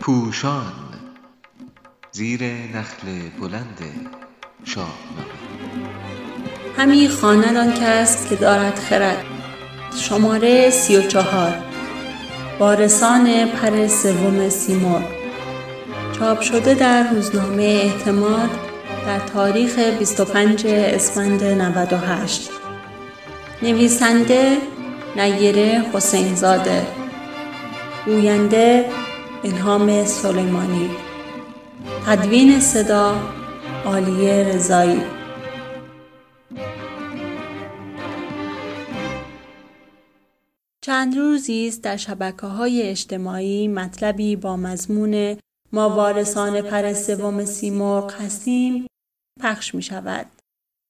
پوشان زیر نخل بلند شاهنامه همی خواند آن کس که دارد خرد. شماره سی و چهار. وارثان پر سوم سیمرغ. چاپ شده در روزنامه اعتماد در تاریخ 25 اسفند 98 نویسنده نیره حسین زاده گوینده الهام سلیمانی. تدوین صدا عالیه رضایی. چند روزی است در شبکه های اجتماعی مطلبی با مضمون ما وارثان پر سوم سیمرغ هستیم پخش می شود.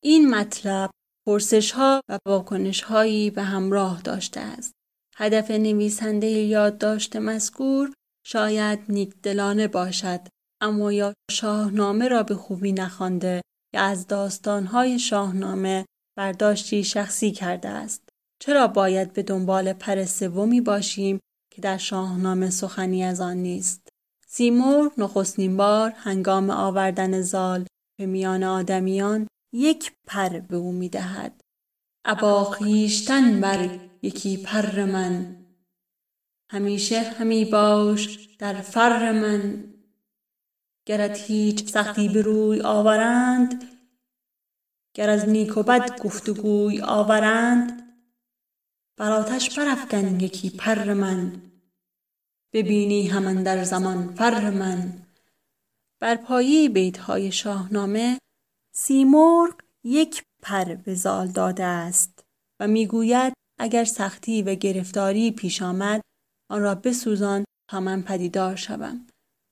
این مطلب پرسش ها و واکنش هایی به همراه داشته است. هدف نویسنده یادداشت مذکور شاید نیکدلانه باشد اما یا شاهنامه را به خوبی نخوانده یا از داستانهای شاهنامه برداشتی شخصی کرده است. چرا باید به دنبال پر سومی باشیم که در شاهنامه سخنی از آن نیست؟ سیمور نخستین بار هنگام آوردن زال به میان آدمیان یک پر به او می دهد. ابا خیشتن بر یکی پر من. همیشه همی باش در فر من. گرت هیچ سختی به روی آورند گر از نیک و بد گفتگوی آورند بر آتش برافکن یکی پر من. ببینی همان در زمان فر من. بر پایه بیت های شاهنامه سیمرغ یک پر به زال داده است و می‌گوید اگر سختی و گرفتاری پیش آمد آن را بسوزان تا من پدیدار شوم.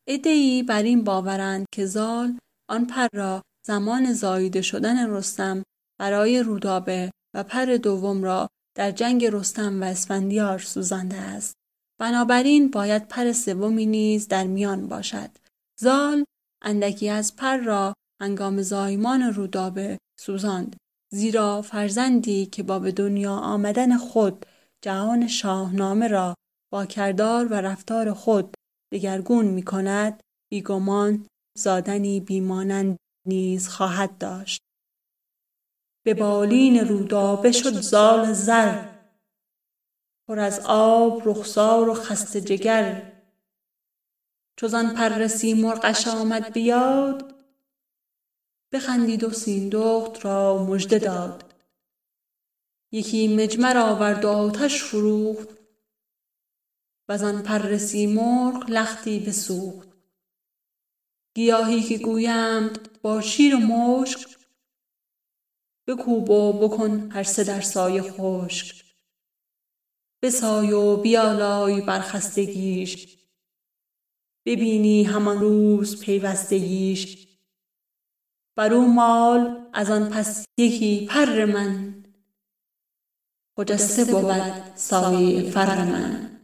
ای بر این باورند که زال آن پر را زمان زاییده شدن رستم برای رودابه و پر دوم را در جنگ رستم و اسفندیار سوزانده است. بنابراین باید پر سومی نیز در میان باشد. زال اندکی از پر را هنگام زایمان رودابه سوزاند زیرا فرزندی که با به دنیا آمدن خود جهان شاهنامه را با کردار و رفتار خود دگرگون می کند بیگمان زادنی بیمانند نیز خواهد داشت. به بالین رودابه شد زال زر پر از آب رخسار و خسته جگر. چو زان پر سیمرغش آمد بیاد بخندید و سیندخت را مژده داد. یکی مجمر آورد و آتش فروخت وزان پر سیمرغ لختی بسوخت. گیاهی که گویند با شیر و مشک بکوب و بکن هر سه در سایه خشک. بسای و بیالای بر خستگیش ببینی همان روز پیوستگیش. بر او مال از آن پس یکی پر من. خجسته بود سایه فر من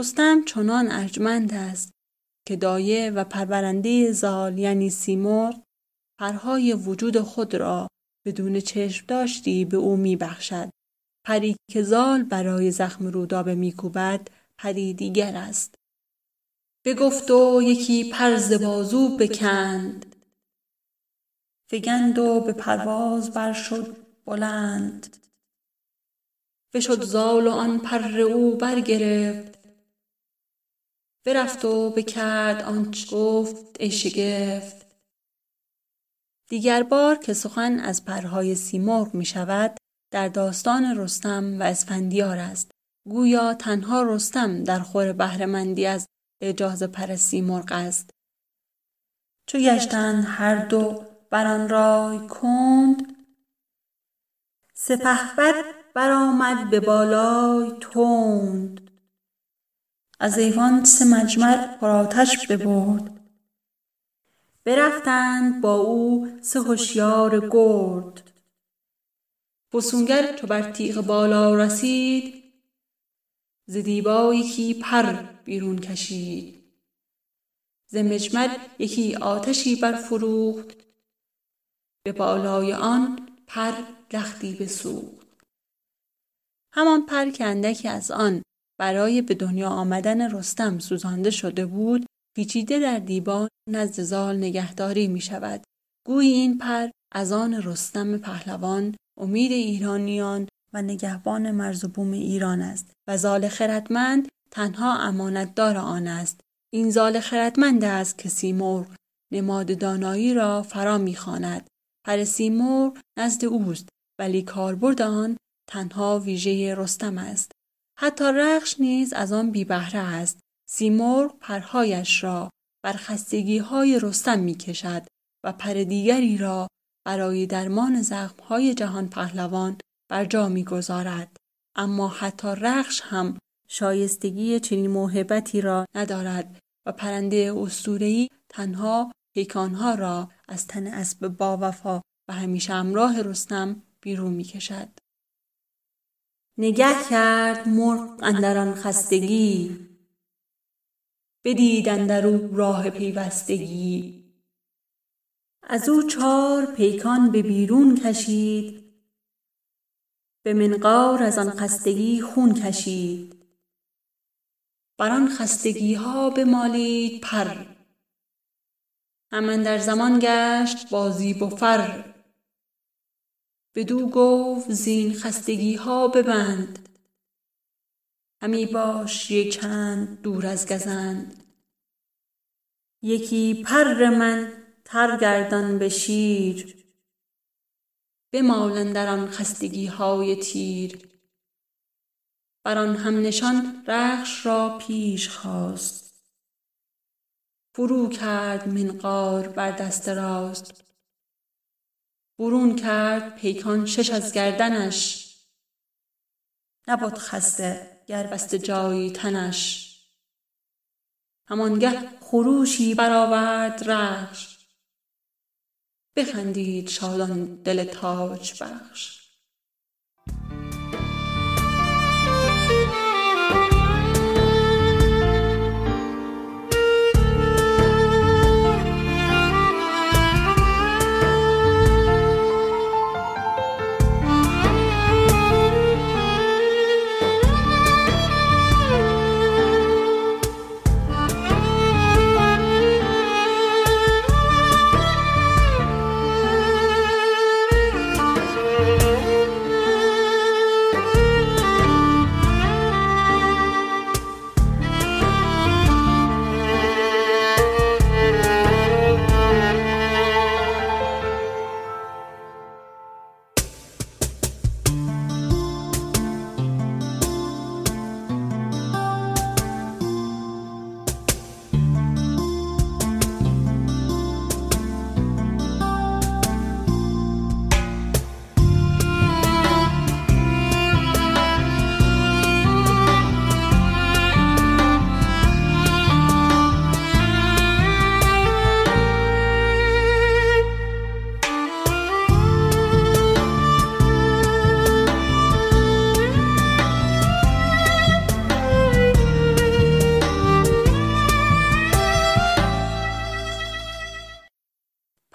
رستم چنان ارجمند است که دایه و پرورنده زال یعنی سیمرغ پرهای وجود خود را بدون چشم داشتی به او می بخشد پری که زال برای زخم رودابه میکوبد پری دیگر است. بگفت و یکی پر ز بازو بکند. فگند و به پرواز بر شد بلند. بشد زال و آن پر او برگرفت. برفت و بکرد آنچ گفت ای شگفت. دیگر بار که سخن از پرهای سیمرغ می شود در داستان رستم و اسفندیار است. گویا تنها رستم در خور بهرهمندی از اجاز پر سیمرغ است. چو گشتند هر دو بر آن رای کند سپهبد برآمد به بالای تند. از ایوان سه مجمر پرآتش ببرد. برفتند با او سه هشیار گرد. فسونگر چو بر تیغ بالا رسید ز دیبا یکی پر بیرون کشید. ز مجمر یکی آتشی برفروخت به بالای آن پر لختی بسوخت. همان پر که اندکی از آن برای به دنیا آمدن رستم سوزانده شده بود پیچیده در دیبا نزد زال نگهداری می شود. گویی این پر از آن رستم پهلوان امید ایرانیان و نگهبان مرز و بوم ایران است و زال خردمند تنها امانتدار آن است. این زال خردمند است که سیمرغ نماد دانایی را فرا می‌خواند. پر سیمرغ نزد اوست ولی کاربرد آن تنها ویژه رستم است. حتی رخش نیز از آن بی بهره است. سیمرغ پرهایش را بر خستگی های رستم می کشد و پر دیگری را برای درمان زخمهای جهان پهلوان بر جا می‌گذارد. اما حتی رخش هم شایستگی چنین موهبتی را ندارد و پرنده اسطوره‌ای تنها پیکانها را از تن اسب با وفا و همیشه همراه رستم بیرون می‌کشد. نگه کرد مرغ اندر خستگی. بدید اندر او راه پیوستگی. از او چار پیکان به بیرون کشید. به منقار از آن خستگی خون کشید. بر آن خستگی ها بمالید پر. هم در زمان گشت با زیب و فر. بدو گفت زین خستگی ها ببند. همی باش یک چند دور از گزند. یکی پر من تر گردان به شیر. بمال در آن خستگی های تیر. بر آن هم نشان رخش را پیش خواست. فرو کرد منقار بر دست راست. برون کرد پیکان شش از گردنش. نبد خسته گر بسته جایی تنش. همانگه خروشی برآورد رخش. بخندید شادان دل تاج بخش.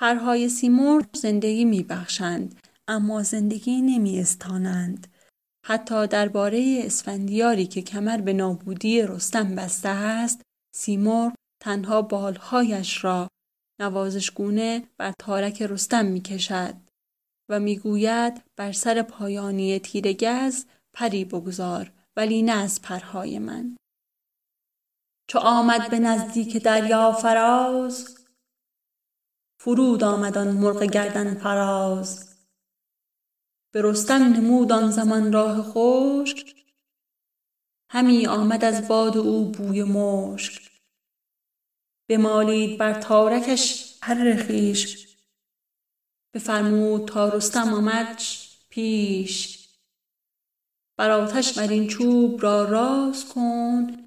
پرهای سیمرغ زندگی میبخشند اما زندگی نمی استانند. حتی درباره اسفندیاری که کمر به نابودی رستم بسته است سیمرغ تنها بالهایش را نوازشگونه بر تارک رستم می کشد و می‌گوید بر سر پایانی تیرگز پری بگذار ولی نه از پرهای من چو آمد به نزدیک دریا فراز فرود آمد آن مرغ گردن فراز. به رستم نمود آن زمان راه خشک همی آمد از باد او بوی مشک. بمالید بر تارکش پر خویش بفرمود تا رستم آمدش پیش. بر آتش بر این چوب را راست کن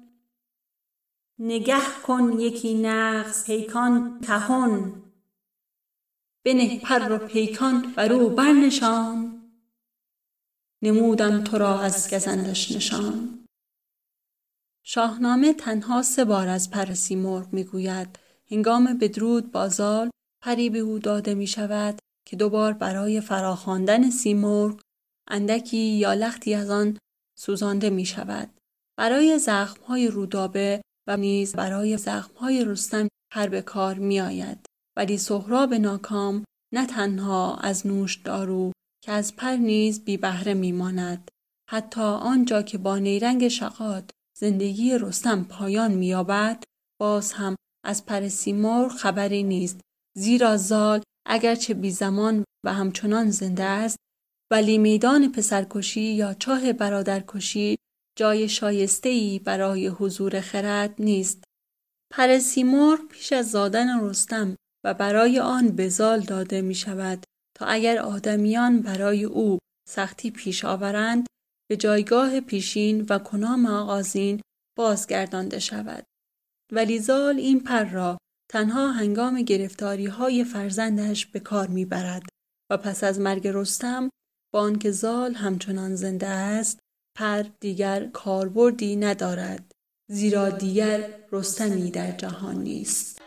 نگه کن یکی نغز پیکان کهن. بنه پر و پیکان بر او برنشان نمودم تو را از گزندش نشان شاهنامه تنها سه بار از پر سیمرغ می‌گوید هنگام بدرود با زال پری به او داده می شود که دوبار برای فراخواندن سیمرغ اندکی یا لختی از آن سوزانده می شود. برای زخمهای رودابه و نیز برای زخمهای رستم پر به کار می آید. ولی سهراب ناکام نه تنها از نوش دارو که از پر نیز بی بهره می ماند. حتی آنجا که با نیرنگ شقات زندگی رستم پایان مییابد باز هم از پر سیمرغ خبری نیست زیرا زال اگرچه بی زمان و همچنان زنده است ولی میدان پسرکشی یا چاه برادرکشی جای شایسته ای برای حضور خرد نیست. پر سیمرغ پیش از زادن رستم و برای آن به زال داده می شود تا اگر آدمیان برای او سختی پیش آورند به جایگاه پیشین و کنام آغازین بازگردانده شود. ولی زال این پر را تنها هنگام گرفتاری های فرزندش به کار می‌برد و پس از مرگ رستم با آنکه زال همچنان زنده است پر دیگر کاربردی ندارد زیرا دیگر رستمی در جهان نیست